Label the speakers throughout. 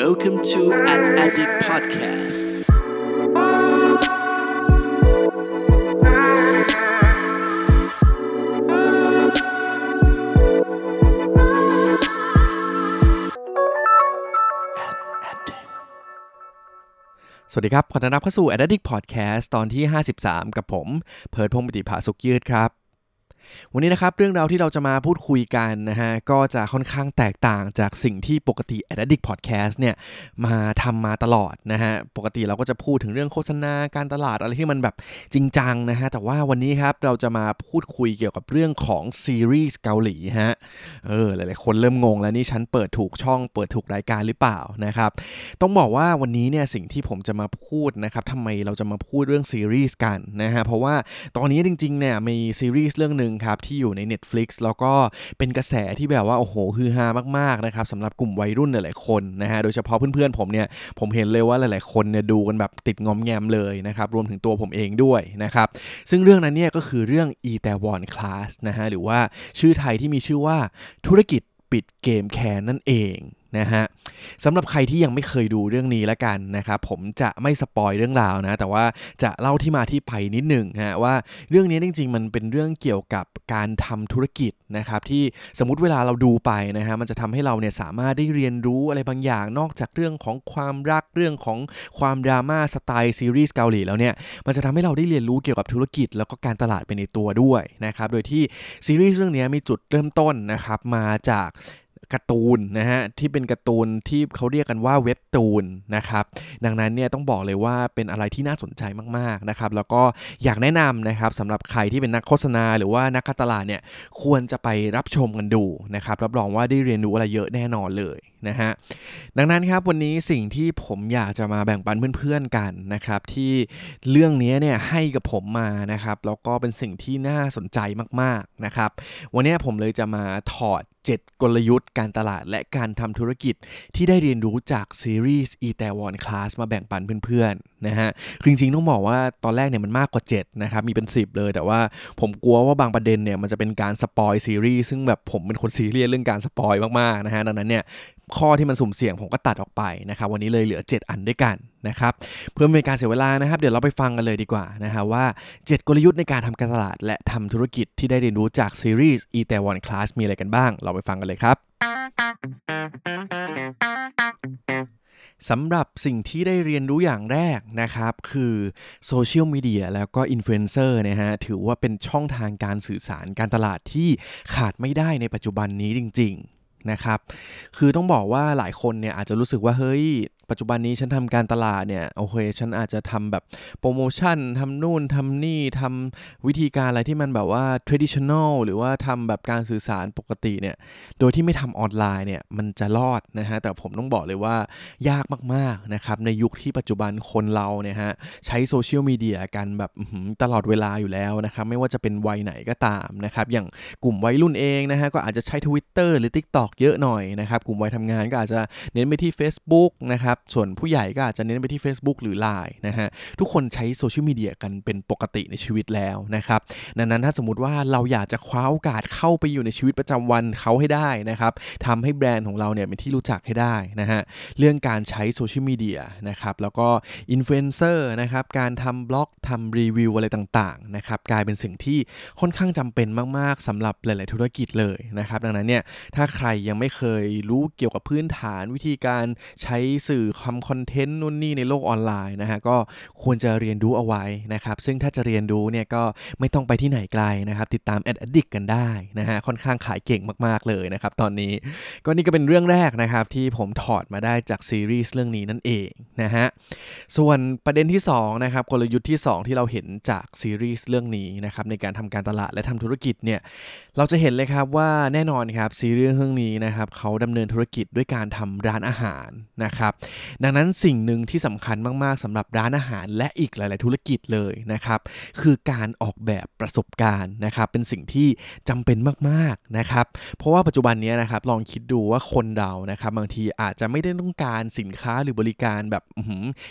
Speaker 1: Welcome to An Addict Podcast
Speaker 2: สวัสดีครับ ขอต้อนรับเข้าสู่ Addict Podcast ตอนที่ 53 กับผม เพิร์ดพงศ์ปฏิภาสุขยืดครับ วันนี้นะครับเรื่องราวที่เราจะมาพูดคุยกันนะฮะก็จะค่อนข้างแตกต่างจากสิ่งที่ปกติ Addict Podcast เนี่ยมาทำมาตลอดนะฮะปกติเราก็จะพูดถึงเรื่องโฆษณาการตลาดอะไรที่มันแบบจริงจังนะฮะแต่ว่าวันนี้ครับเราจะมาพูดคุยเกี่ยวกับเรื่องของซีรีส์เกาหลีฮะเออหลายๆคนเริ่มงงแล้วนี่ฉันเปิดถูกช่องเปิดถูกรายการหรือเปล่านะครับต้องบอกว่าวันนี้เนี่ยสิ่งที่ผมจะมาพูดนะครับทำไมเราจะมาพูดเรื่องซีรีส์กันนะฮะเพราะว่าตอนนี้จริงๆเนี่ยมีซีรีส์เรื่องหนึ่งครับ ที่อยู่ใน Netflix แล้วก็เป็นกระแสที่แบบว่า โอ้โหฮือฮามากๆนะครับสำหรับกลุ่มวัยรุ่นหลายๆคนนะฮะโดยเฉพาะเพื่อนๆผมเนี่ยผมเห็นเลยว่าหลายๆคนเนี่ยดูกันแบบติดงอมแงมเลยนะครับรวมถึงตัวผมเองด้วยนะครับซึ่งเรื่องนั้นเนี่ยก็คือเรื่อง e t a w o n Class นะฮะหรือว่าชื่อไทยที่มีชื่อว่าธุรกิจปิดเกมแคนนั่นเอง นะฮะสำหรับใครที่ยังไม่เคยดูเรื่องนี้แล้วกันนะครับผมจะไม่สปอยเรื่องราวนะ แต่ว่าจะเล่าที่มาที่ไปนิดหนึ่งฮะว่าเรื่องนี้จริง ๆ มันเป็นเรื่องเกี่ยวกับการทำธุรกิจนะครับที่สมมติเวลาเราดูไปนะฮะมันจะทำให้เราเนี่ยสามารถได้เรียนรู้อะไรบางอย่าง นอกจากเรื่องของความรักเรื่องของความดราม่าสไตล์ซีรีส์เกาหลีแล้วเนี่ยมันจะทำให้เราได้เรียนรู้เกี่ยวกับธุรกิจ แล้วก็การตลาดไปในตัวด้วยนะครับโดยที่ซีรีส์เรื่องนี้มีจุดเริ่มต้นนะครับมาจาก การ์ตูนนะฮะที่เป็นการ์ตูนที่เขาเรียกกันว่าเว็บตูนนะครับดังนั้นเนี่ยต้องบอกเลยว่าเป็นอะไรที่น่าสนใจมากๆนะครับแล้วก็อยากแนะนำนะครับสำหรับใครที่เป็นนักโฆษณาหรือว่านักการตลาดเนี่ยควรจะไปรับชมกันดูนะครับรับรองว่าได้เรียนรู้อะไรเยอะแน่นอนเลย นะฮะดังนั้นครับวันนี้สิ่งที่ผมอยากจะมาแบ่งปันเพื่อนๆกันนะครับ ที่เรื่องนี้เนี่ยให้กับผมมานะครับ แล้วก็เป็นสิ่งที่น่าสนใจมากๆนะครับ วันนี้ผมเลยจะมาถอด 7 กลยุทธ์การตลาดและการทำธุรกิจที่ได้เรียนรู้จากซีรีส์ e t a w o n Class มาแบ่งปันเพื่อนๆนะฮะคือจริงๆต้องบอกว่าตอนแรกเนี่ยมันมากกว่า 7 นะครับ มีเป็น 10 เลยแต่ว่าผมกลัวว่าบางประเด็นเนี่ยมันจะเป็นการสปอยซีรีส์ซึ่งแบบผมเป็นคนซีเรียสเรื่องการสปอยมากๆนะฮะดังนั้นเนี่ยข้อที่มันสุ่มเสี่ยงผมก็ตัดออกไปนะครับวันนี้เลยเหลือ 7 อันด้วยกันนะครับเพื่อไม่เป็นการเสียเวลานะครับ เดี๋ยวเราไปฟังกันเลยดีกว่านะฮะว่า 7 กลยุทธ์ในการทำการตลาด และทำธุรกิจที่ได้เรียนรู้จากซีรีส์ e t a w o n Class มีอะไรกันบ้าง เราไปฟังกันเลยครับสำหรับสิ่งที่ได้เรียนรู้อย่างแรกนะครับ คือโซเชียลมีเดียแล้วก็อินฟลูเอนเซอร์นะฮะถือว่าเป็นช่องทางการสื่อสารการตลาดที่ขาดไม่ได้ในปัจจุบันนี้จริงๆ นะครับ คือต้องบอกว่าหลายคนเนี่ยอาจจะรู้สึกว่าเฮ้ย ปัจจุบันนี้ฉันทำการตลาดเนี่ยโอเคฉันอาจจะทำแบบโปรโมชั่นทำนู่นทำนี่ทำวิธีการอะไรที่มันแบบว่า traditional หรือว่าทำแบบการสื่อสารปกติเนี่ยโดยที่ไม่ทำออนไลน์เนี่ยมันจะรอดนะฮะแต่ผมต้องบอกเลยว่ายากมากๆนะครับในยุคที่ปัจจุบันคนเราเนี่ยฮะใช้โซเชียลมีเดียกันแบบตลอดเวลาอยู่แล้วนะครับไม่ว่าจะเป็นวัยไหนก็ตามนะครับอย่างกลุ่มวัยรุ่นเองนะฮะก็อาจจะใช้ Twitter หรือ TikTok เยอะหน่อยนะครับกลุ่มวัยทำงานก็อาจจะเน้นไปที่ Facebook นะครับส่วนผู้ใหญ่ก็อาจจะเน้นไปที่ Facebook หรือ Line นะฮะ ทุกคนใช้โซเชียลมีเดียกันเป็นปกติในชีวิตแล้วนะครับ ดังนั้นถ้าสมมติว่าเราอยากจะคว้าโอกาสเข้าไปอยู่ในชีวิตประจำวันเขาให้ได้นะครับทำให้แบรนด์ของเราเนี่ยเป็นที่รู้จักให้ได้นะฮะ เรื่องการใช้โซเชียลมีเดียนะครับ แล้วก็อินฟลูเอนเซอร์นะครับ การทำบล็อกทำรีวิวอะไรต่างๆนะครับ กลายเป็นสิ่งที่ค่อนข้างจำเป็นมากๆสำหรับหลาย ๆ ธุรกิจเลยนะครับ ดังนั้นเนี่ย ถ้าใครยังไม่เคยรู้เกี่ยวกับพื้นฐานวิธีการใช้สื่อทำคอนเทนต์นู่นนี่ในโลกออนไลน์นะฮะก็ควรจะเรียนรู้เอาไว้นะครับซึ่งถ้าจะเรียนรู้เนี่ยก็ไม่ต้องไปที่ไหนไกลนะครับติดตามแอดดิกกันได้นะฮะค่อนข้างขายเก่งมากๆเลยนะครับตอนนี้ก็นี่ก็เป็นเรื่องแรกนะครับที่ผมถอดมาได้จากซีรีส์เรื่องนี้นั่นเองนะฮะส่วนประเด็นที่2นะครับกลยุทธ์ที่ 2 ที่เราเห็นจากซีรีส์เรื่องนี้นะครับในการทำการตลาดและทำธุรกิจเนี่ยเราจะเห็นเลยครับว่าแน่นอนครับซีรีส์เรื่องนี้นะครับเขาดำเนินธุรกิจด้วยการทำร้านอาหารนะครับดังนั้นสิ่งหนึ่งที่สำคัญมากๆสำหรับร้านอาหารและอีกหลาย ๆ ธุรกิจเลยนะครับ คือการออกแบบประสบการณ์นะครับ เป็นสิ่งที่จำเป็นมากๆนะครับ เพราะว่าปัจจุบันนี้นะครับลองคิดดูว่าคนเรานะครับ บางทีอาจจะไม่ได้ต้องการสินค้าหรือบริการแบบ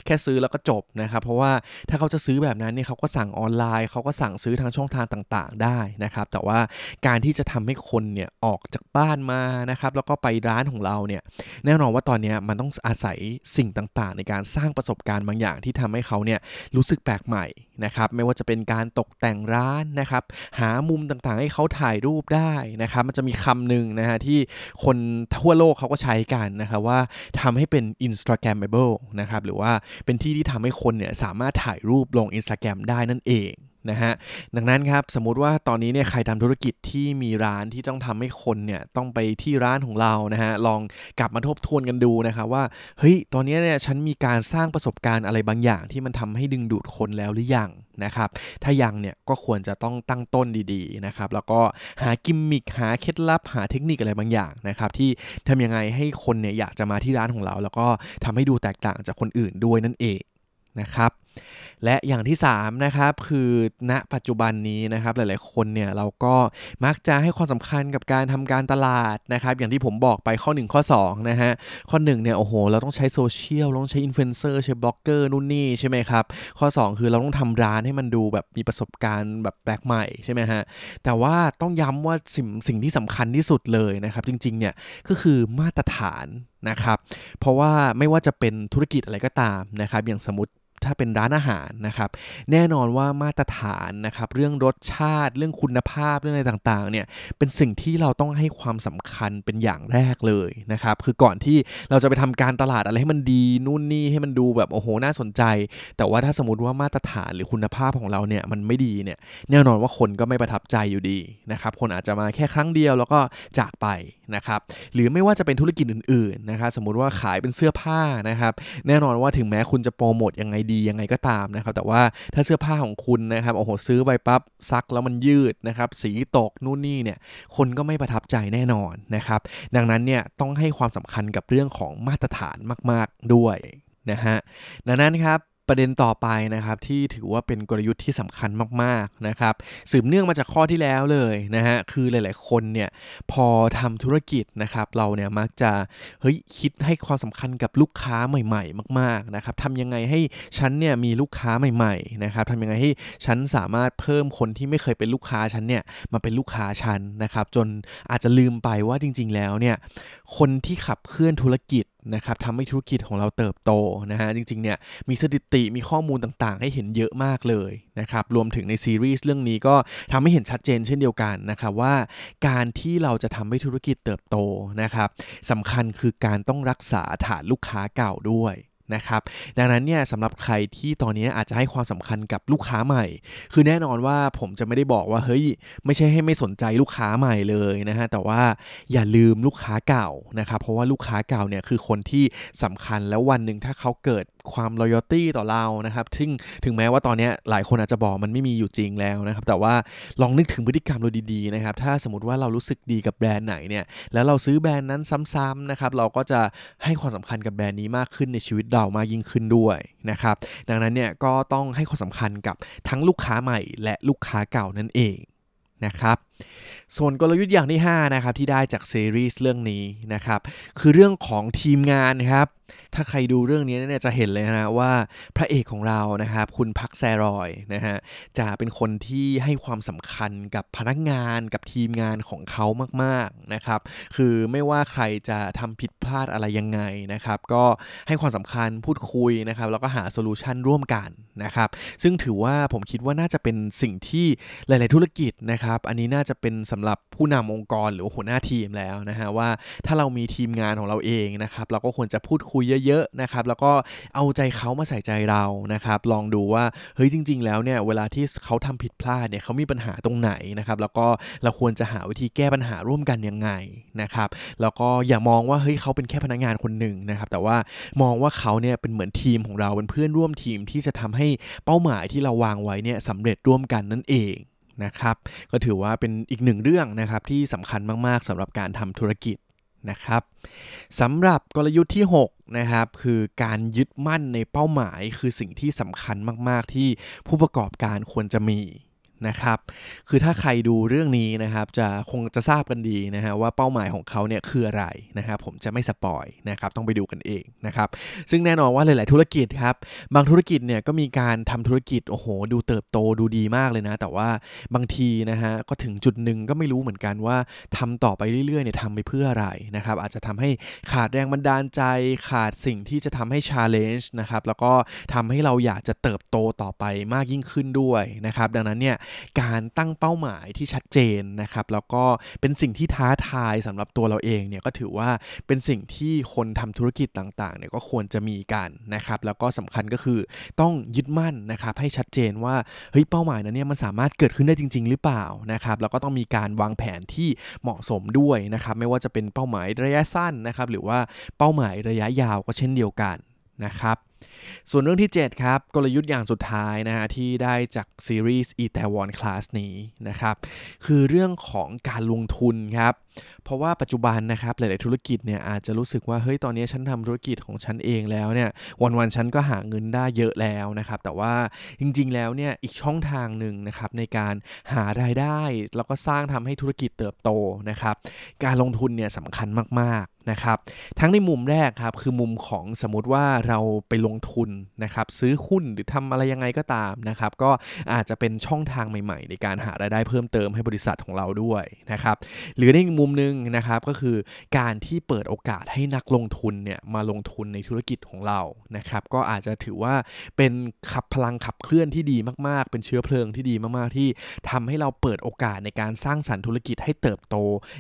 Speaker 2: แค่ซื้อแล้วก็จบนะครับ เพราะว่าถ้าเขาจะซื้อแบบนั้นเนี่ยเขาก็สั่งออนไลน์เขาก็สั่งซื้อทางช่องทางต่าง ๆ ได้นะครับ แต่ว่าการที่จะทำให้คนเนี่ยออกจากบ้านมานะครับ แล้วก็ไปร้านของเราเนี่ยแน่นอนว่าตอนนี้มันต้องอาศัยสิ่งต่างๆ ในการสร้างประสบการณ์บางอย่างที่ทำให้เขาเนี่ยรู้สึกแปลกใหม่นะครับไม่ว่าจะเป็นการตกแต่งร้านนะครับหามุมต่างๆ ให้เขาถ่ายรูปได้นะครับมันจะมีคำหนึ่งนะฮะที่คนทั่วโลกเขาก็ใช้กันนะครับว่าทำให้เป็น Instagramable นะครับหรือว่าเป็นที่ที่ทำให้คนเนี่ยสามารถถ่ายรูปลง Instagram ได้นั่นเอง นะฮะดังนั้นครับสมมุติว่าตอนนี้เนี่ยใครทำธุรกิจที่มีร้านที่ต้องทำให้คนเนี่ยต้องไปที่ร้านของเรานะฮะลองกลับมาทบทวนกันดูนะครับว่าเฮ้ยตอนนี้เนี่ยฉันมีการสร้างประสบการณ์อะไรบางอย่างที่มันทำให้ดึงดูดคนแล้วหรือยังนะครับถ้ายังเนี่ยก็ควรจะต้องตั้งต้นดีๆนะครับแล้วก็หากิมมิคหาเคล็ดลับหาเทคนิคอะไรบางอย่างนะครับที่ทำยังไงให้คนเนี่ยอยากจะมาที่ร้านของเรา แล้วก็ทำให้ดูแตกต่างจากคนอื่นด้วยนั่นเองนะครับ และอย่างที่3นะครับคือณปัจจุบันนี้นะครับหลายๆคนเนี่ยเราก็มักจะให้ความสำคัญกับการทำการตลาดนะครับอย่างที่ผมบอกไปข้อ 1 ข้อ2นะฮะข้อ1เนี่ยโอ้โหเราต้องใช้โซเชียลต้องใช้อินฟลูเอนเซอร์ใช้บล็อกเกอร์นู่นนี่ใช่ไหมครับข้อ 2 คือเราต้องทำร้านให้มันดูแบบมีประสบการณ์แบบแปลกใหม่ใช่ไหมฮะแต่ว่าต้องย้ำว่าสิ่งสิ่งที่สำคัญที่สุดเลยนะครับจริงๆเนี่ยก็คือมาตรฐานนะครับเพราะว่าไม่ว่าจะเป็นธุรกิจอะไรก็ตามนะครับอย่างสมมติ ถ้าเป็นร้านอาหารนะครับ แน่นอนว่ามาตรฐานนะครับ เรื่องรสชาติ เรื่องคุณภาพ เรื่องอะไรต่างๆ เนี่ย เป็นสิ่งที่เราต้องให้ความสำคัญเป็นอย่างแรกเลยนะครับ คือก่อนที่เราจะไปทำการตลาดอะไรให้มันดี นู่นนี่ให้มันดูแบบโอ้โห น่าสนใจ แต่ว่าถ้าสมมติว่ามาตรฐานหรือคุณภาพของเราเนี่ย มันไม่ดีเนี่ย แน่นอนว่าคนก็ไม่ประทับใจอยู่ดีนะครับ คนอาจจะมาแค่ครั้งเดียวแล้วก็จากไปนะครับหรือไม่ว่าจะเป็นธุรกิจอื่นๆนะครับสมมุติว่าขายเป็นเสื้อผ้านะครับแน่นอนว่าถึงแม้คุณจะโปรโมทยังไงดียังไงก็ตามนะครับแต่ว่าถ้าเสื้อผ้าของคุณนะครับโอ้โหซื้อไปปั๊บซักแล้วมันยืดนะครับสีตกนู่นนี่เนี่ยคนก็ไม่ประทับใจแน่นอนนะครับดังนั้นเนี่ยต้องให้ความสำคัญกับเรื่องของมาตรฐานมาก ๆด้วยนะฮะดังนั้นครับ ประเด็นต่อไปนะครับที่ถือว่าเป็นกลยุทธ์ที่สำคัญมากๆนะครับสืบเนื่องมาจากข้อที่แล้วเลยนะฮะคือหลายๆคนเนี่ยพอทำธุรกิจนะครับเราเนี่ยมักจะเฮ้ยคิดให้ความสำคัญกับลูกค้าใหม่ ๆ มากๆนะครับทำยังไงให้ฉันเนี่ยมีลูกค้าใหม่ๆนะครับทำยังไงให้ฉันสามารถเพิ่มคนที่ไม่เคยเป็นลูกค้าฉันเนี่ยมาเป็นลูกค้าฉันนะครับจนอาจจะลืมไปว่าจริง ๆ แล้วเนี่ยคนที่ขับเคลื่อนธุรกิจ นะครับทำให้ธุรกิจของเราเติบโตนะฮะจริงๆเนี่ยมีสถิติมีข้อมูลต่างๆ ให้เห็นเยอะมากเลยนะครับรวมถึงในซีรีส์เรื่องนี้ก็ทำให้เห็นชัดเจนเช่นเดียวกันนะครับว่าการที่เราจะทำให้ธุรกิจเติบโตนะครับสำคัญคือการต้องรักษาฐานลูกค้าเก่าด้วย นะครับ ดังนั้นเนี่ยสำหรับใครที่ตอนนี้อาจจะให้ความสำคัญกับลูกค้าใหม่ คือแน่นอนว่าผมจะไม่ได้บอกว่าเฮ้ยไม่ใช่ให้ไม่สนใจลูกค้าใหม่เลยนะฮะแต่ว่าอย่าลืมลูกค้าเก่านะครับเพราะว่าลูกค้าเก่าเนี่ยคือคนที่สำคัญแล้ววันหนึ่งถ้าเขาเกิด ความ loyalty ต่อเรานะครับซึ่งถึงแม้ว่าตอนนี้หลายคนอาจจะบอกมันไม่มีอยู่จริงแล้วนะครับแต่ว่าลองนึกถึงพฤติกรรมเราดีๆนะครับถ้าสมมติว่าเรารู้สึกดีกับแบรนด์ไหนเนี่ยแล้วเราซื้อแบรนด์นั้นซ้ำๆนะครับเราก็จะให้ความสำคัญกับแบรนด์นี้มากขึ้นในชีวิตเรามากยิ่งขึ้นด้วยนะครับดังนั้นเนี่ยก็ต้องให้ความสำคัญกับทั้งลูกค้าใหม่ และลูกค้าเก่านั่นเองนะครับส่วนกลยุทธ์อย่างที่ 5 นะครับ ที่ได้จากซีรีส์เรื่องนี้นะครับ คือเรื่องของทีมงานครับ ถ้าใครดูเรื่องนี้เนี่ยจะเห็นเลยนะว่าพระเอกของเรานะครับ คุณพักแซรอยนะฮะจะเป็นคนที่ให้ความสำคัญกับพนักงานกับทีมงานของเขามากๆนะครับ คือไม่ว่าใครจะทำผิดพลาดอะไรยังไงนะครับ ก็ให้ความสำคัญพูดคุยนะครับแล้วก็หาโซลูชันร่วมกันนะครับ ซึ่งถือว่าผมคิดว่าน่าจะเป็นสิ่งที่หลาย ๆ ธุรกิจนะครับ อันนี้น่าจะเป็นสำหรับผู้นำองค์กรหรือหัวหน้าทีมแล้วนะฮะว่าถ้าเรามีทีมงานของเราเองนะครับเราก็ควรจะพูดคุยเยอะๆนะครับแล้วก็เอาใจเขามาใส่ใจเรานะครับลองดูว่าเฮ้ยจริง ๆ แล้วเนี่ยเวลาที่เขาทำผิดพลาดเนี่ยเขามีปัญหาตรงไหนนะครับแล้วก็เราควรจะหาวิธีแก้ปัญหาร่วมกันยังไงนะครับแล้วก็อย่ามองว่าเฮ้ยเขาเป็นแค่พนักงานคนหนึ่งนะครับแต่ว่ามองว่าเขาเนี่ยเป็นเหมือนทีมของเราเป็นเพื่อนร่วมทีมที่จะทำให้เป้าหมายที่เราวางไว้เนี่ยสำเร็จร่วมกันนั่นเอง นะครับ ก็ถือว่าเป็นอีกหนึ่งเรื่องนะครับที่สำคัญมากๆสำหรับการทำธุรกิจนะครับสำหรับกลยุทธ์ที่นะครับ คือการยึดมั่นในเป้าหมายคือสิ่งที่สำคัญมาก ๆ ที่ผู้ประกอบการควรจะมี นะครับ คือถ้าใครดูเรื่องนี้นะครับ จะคงจะทราบกันดีนะฮะว่าเป้าหมายของเขาเนี่ยคืออะไรนะครับ ผมจะไม่สปอยนะครับ ต้องไปดูกันเองนะครับ ซึ่งแน่นอนว่าหลาย ๆ ธุรกิจครับ บางธุรกิจเนี่ยก็มีการทำธุรกิจโอ้โห ดูเติบโตดูดีมากเลยนะ แต่ว่าบางทีนะฮะก็ถึงจุดหนึ่งก็ไม่รู้เหมือนกันว่าทำต่อไปเรื่อย ๆ เนี่ยทำไปเพื่ออะไรนะครับ อาจจะทำให้ขาดแรงบันดาลใจขาดสิ่งที่จะทำให้ challenge นะครับ แล้วก็ทำให้เราอยากจะเติบโตต่อไปมากยิ่งขึ้นด้วยนะครับ ดังนั้นเนี่ยการตั้งเป้าหมายที่ชัดเจนนะครับแล้วก็เป็นสิ่งที่ท้าทายสำหรับตัวเราเองเนี่ยก็ถือว่าเป็นสิ่งที่คนทำธุรกิจต่างๆเนี่ยก็ควรจะมีกันนะครับแล้วก็สำคัญก็คือต้องยึดมั่นนะครับให้ชัดเจนว่าเฮ้ยเป้าหมายนั้นเนี่ยมันสามารถเกิดขึ้นได้จริง ๆ หรือเปล่านะครับแล้วก็ต้องมีการวางแผนที่เหมาะสมด้วยนะครับไม่ว่าจะเป็นเป้าหมายระยะสั้นนะครับหรือว่าเป้าหมายระยะยาวก็เช่นเดียวกันนะครับ ส่วนเรื่องที่ 7 ครับ กลยุทธ์อย่างสุดท้ายนะฮะที่ได้จากซีรีส์อีแตวอนคลาสนี้นะครับ คือเรื่องของการลงทุนครับ เพราะว่าปัจจุบันนะครับหลาย ๆ ธุรกิจเนี่ยอาจจะรู้สึกว่าเฮ้ยตอนนี้ฉันทำธุรกิจของฉันเองแล้วเนี่ยวัน ๆ ฉันก็หาเงินได้เยอะแล้วนะครับ แต่ว่าจริง ๆ แล้วเนี่ยอีกช่องทางหนึ่งนะครับในการหารายได้ แล้วก็สร้างทำให้ธุรกิจเติบโตนะครับการลงทุนเนี่ยสำคัญมาก ๆ นะครับ ทั้งในมุมแรกครับคือมุมของสมมติว่าเราไปลงทุนนะครับซื้อหุ้นหรือทำอะไรยังไงก็ตามนะครับ ก็อาจจะเป็นช่องทางใหม่ ๆ ในการหารายได้เพิ่มเติมให้บริษัทของเราด้วยนะครับหรือในอีกมุมหนึ่งนะครับก็คือการที่เปิดโอกาสให้นักลงทุนเนี่ยมาลงทุนในธุรกิจของเรานะครับก็อาจจะถือว่าเป็นขับพลังขับเคลื่อนที่ดีมากๆ เป็นเชื้อเพลิงที่ดีมากๆที่ทำให้เราเปิดโอกาสในการสร้างสรรค์ธุรกิจให้เติบโต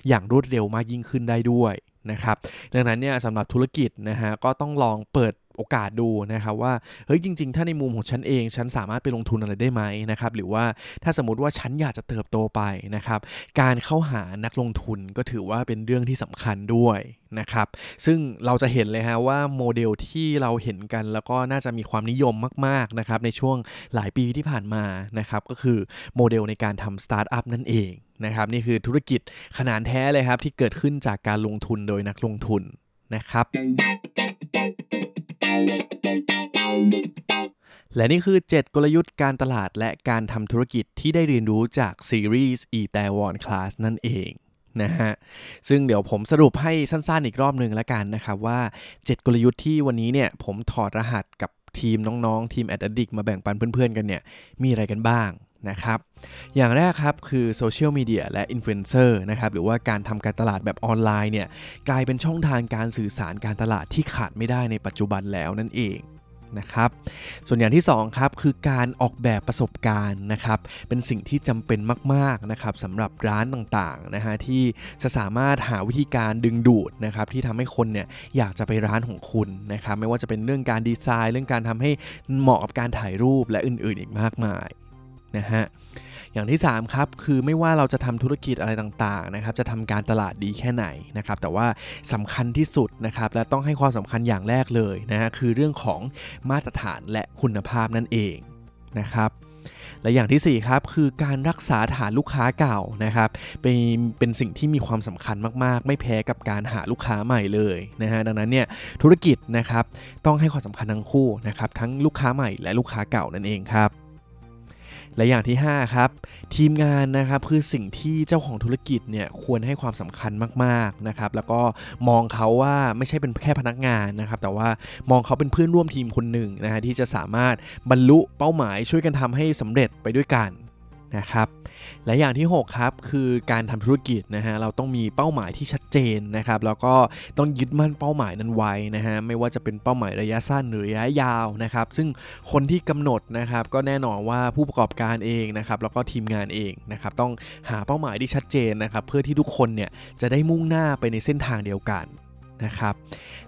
Speaker 2: อย่างรวดเร็วมากยิ่งขึ้นได้ด้วยนะครับดังนั้นเนี่ยสำหรับธุรกิจนะฮะก็ต้องลองเปิด โอกาสดูนะครับว่าเฮ้ยจริง ๆ ถ้าในมุมของฉันเอง ฉันสามารถไปลงทุนอะไรได้ไหมนะครับหรือว่าถ้าสมมติว่าฉันอยากจะเติบโตไปนะครับการเข้าหานักลงทุนก็ถือว่าเป็นเรื่องที่สำคัญด้วยนะครับซึ่งเราจะเห็นเลยฮะว่าโมเดลที่เราเห็นกันแล้วก็น่าจะมีความนิยมมากๆนะครับในช่วงหลายปีที่ผ่านมานะครับก็คือโมเดลในการทำสตาร์ทอัพนั่นเองนะครับนี่คือธุรกิจขนานแท้เลยครับที่เกิดขึ้นจากการลงทุนโดยนักลงทุนนะครับ และนี่คือ 7 กลยุทธ์การตลาดและการทำธุรกิจที่ได้เรียนรู้จากซีรีส์ Itaewon Class นั่นเองนะฮะซึ่งเดี๋ยวผมสรุปให้สั้นๆอีกรอบหนึ่งแล้วกันนะครับว่า 7 กลยุทธ์ที่วันนี้เนี่ยผมถอดรหัสกับทีมน้องๆ ทีม Addict มาแบ่งปันเพื่อนๆกันเนี่ยมีอะไรกันบ้าง นะครับ อย่างแรกครับคือโซเชียลมีเดียและอินฟลูเอนเซอร์นะครับหรือว่าการทำการตลาดแบบออนไลน์เนี่ยกลายเป็นช่องทางการสื่อสารการตลาดที่ขาดไม่ได้ในปัจจุบันแล้วนั่นเองนะครับส่วนอย่างที่ 2 ครับ คือการออกแบบประสบการณ์นะครับ เป็นสิ่งที่จำเป็นมาก ๆ นะครับสำหรับร้านต่างๆนะฮะที่จะสามารถหาวิธีการดึงดูดนะครับที่ทำให้คนเนี่ยอยากจะไปร้านของคุณนะครับไม่ว่าจะเป็นเรื่องการดีไซน์ เรื่องการทำให้เหมาะกับการถ่ายรูปและอื่น ๆ อีกมากมาย นะฮะอย่างที่ 3 ครับ คือไม่ว่าเราจะทำธุรกิจอะไรต่างๆนะครับ จะทำการตลาดดีแค่ไหนนะครับ แต่ว่าสำคัญที่สุดนะครับ และต้องให้ความสำคัญอย่างแรกเลยนะฮะคือเรื่องของมาตรฐานและคุณภาพนั่นเองนะครับและอย่างที่ 4 ครับ คือการรักษาฐานลูกค้าเก่านะครับ เป็นเป็นสิ่งที่มีความสำคัญมาก ๆ ไม่แพ้กับการหาลูกค้าใหม่เลยนะฮะดังนั้นเนี่ยธุรกิจนะครับต้องให้ความสำคัญทั้งคู่นะครับทั้งลูกค้าใหม่และลูกค้าเก่านั่นเองครับ และอย่างที่ 5 ครับ ทีมงานนะครับคือสิ่งที่เจ้าของธุรกิจเนี่ยควรให้ความสำคัญมากๆนะครับแล้วก็มองเขาว่าไม่ใช่เป็นแค่พนักงานนะครับแต่ว่ามองเขาเป็นเพื่อนร่วมทีมคนหนึ่งนะฮะที่จะสามารถบรรลุเป้าหมายช่วยกันทำให้สำเร็จไปด้วยกันนะครับ และอย่างที่ 6 ครับ คือการทำธุรกิจนะฮะเราต้องมีเป้าหมายที่ชัดเจนนะครับ แล้วก็ต้องยึดมั่นเป้าหมายนั้นไว้นะฮะไม่ว่าจะเป็นเป้าหมายระยะสั้นหรือระยะยาวนะครับ ซึ่งคนที่กำหนดนะครับก็แน่นอนว่าผู้ประกอบการเองนะครับแล้วก็ทีมงานเองนะครับต้องหาเป้าหมายที่ชัดเจนนะครับเพื่อที่ทุกคนเนี่ยจะได้มุ่งหน้าไปในเส้นทางเดียวกัน นะครับ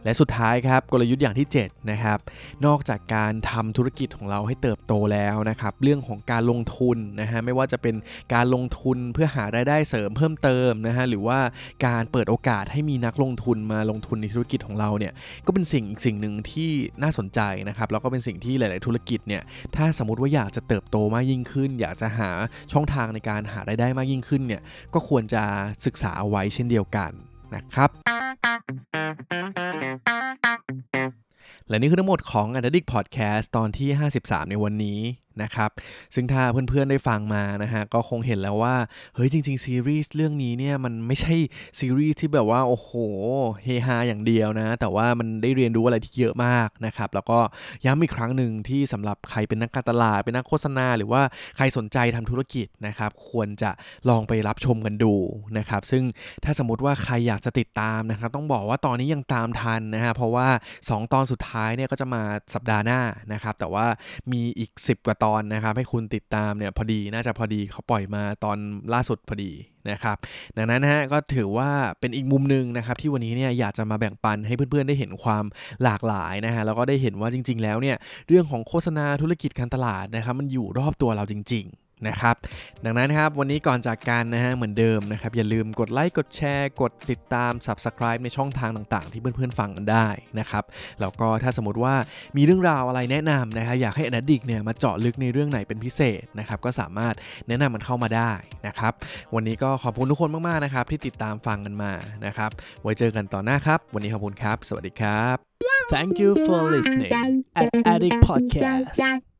Speaker 2: และสุดท้ายครับกลยุทธ์อย่างที่ 7 นะครับ นอกจากการทำธุรกิจของเราให้เติบโตแล้วนะครับ เรื่องของการลงทุนนะฮะไม่ว่าจะเป็นการลงทุนเพื่อหารายได้เสริมเพิ่มเติมนะฮะหรือว่าการเปิดโอกาสให้มีนักลงทุนมาลงทุนในธุรกิจของเราเนี่ยก็เป็นสิ่งอีกสิ่งหนึ่งที่น่าสนใจนะครับแล้วก็เป็นสิ่งที่หลาย ๆ ธุรกิจเนี่ยถ้าสมมติว่าอยากจะเติบโตมากยิ่งขึ้น อยากจะหาช่องทางในการหารายได้มากยิ่งขึ้นเนี่ยก็ควรจะศึกษาเอาไว้เช่นเดียวกันนะครับ และนี่คือทั้งหมดของ Addict Podcast ตอนที่ 53 ในวันนี้ นะครับ ซึ่งถ้าเพื่อนๆได้ฟังมานะฮะก็คงเห็นแล้วว่า เฮ้ยจริงๆซีรีส์เรื่องนี้เนี่ยมันไม่ใช่ซีรีส์ที่แบบว่า โอ้โหเฮฮาอย่างเดียวนะ แต่ว่ามันได้เรียนรู้อะไรที่เยอะมากนะครับ แล้วก็ย้ำอีกครั้งหนึ่งที่สำหรับใครเป็นนักการตลาด เป็นนักโฆษณา หรือว่าใครสนใจทำธุรกิจนะครับ ควรจะลองไปรับชมกันดูนะครับ ซึ่งถ้าสมมติว่าใครอยากจะติดตามนะครับ ต้องบอกว่าตอนนี้ยังตามทันนะฮะเพราะว่า 2 ตอนสุดท้ายเนี่ยก็จะมาสัปดาห์หน้านะครับแต่ว่ามีอีก 10 กว่าตอนนะครับให้คุณติดตามเนี่ยพอดีน่าจะพอดีเขาปล่อยมาตอนล่าสุดพอดีนะครับดังนั้นนะฮะก็ถือว่าเป็นอีกมุมหนึ่งนะครับที่วันนี้เนี่ยอยากจะมาแบ่งปันให้เพื่อนๆได้เห็นความหลากหลายนะฮะแล้วก็ได้เห็นว่าจริง ๆ แล้วเนี่ยเรื่องของโฆษณาธุรกิจการตลาดนะครับมันอยู่รอบตัวเราจริง ๆ นะครับ ดังนั้นครับวันนี้ก่อนจากกันนะฮะเหมือนเดิมนะครับ อย่าลืมกดไลค์กดแชร์ กดติดตาม Subscribe ในช่องทางต่างๆ ที่เพื่อนๆฟังกันได้นะครับแล้วก็ถ้าสมมติว่ามีเรื่องราวอะไรแนะนำนะครับอยากให้อนัดิกเนี่ยมาเจาะลึกในเรื่องไหนเป็นพิเศษนะครับก็สามารถแนะนำมันเข้ามาได้นะครับวันนี้ก็ขอบคุณทุกคนมากๆนะครับที่ติดตามฟังกันมานะครับไว้เจอกันต่อหน้าครับ วันนี้ขอบคุณครับ สวัสดีครับ
Speaker 1: Thank you for listening at Addict Podcast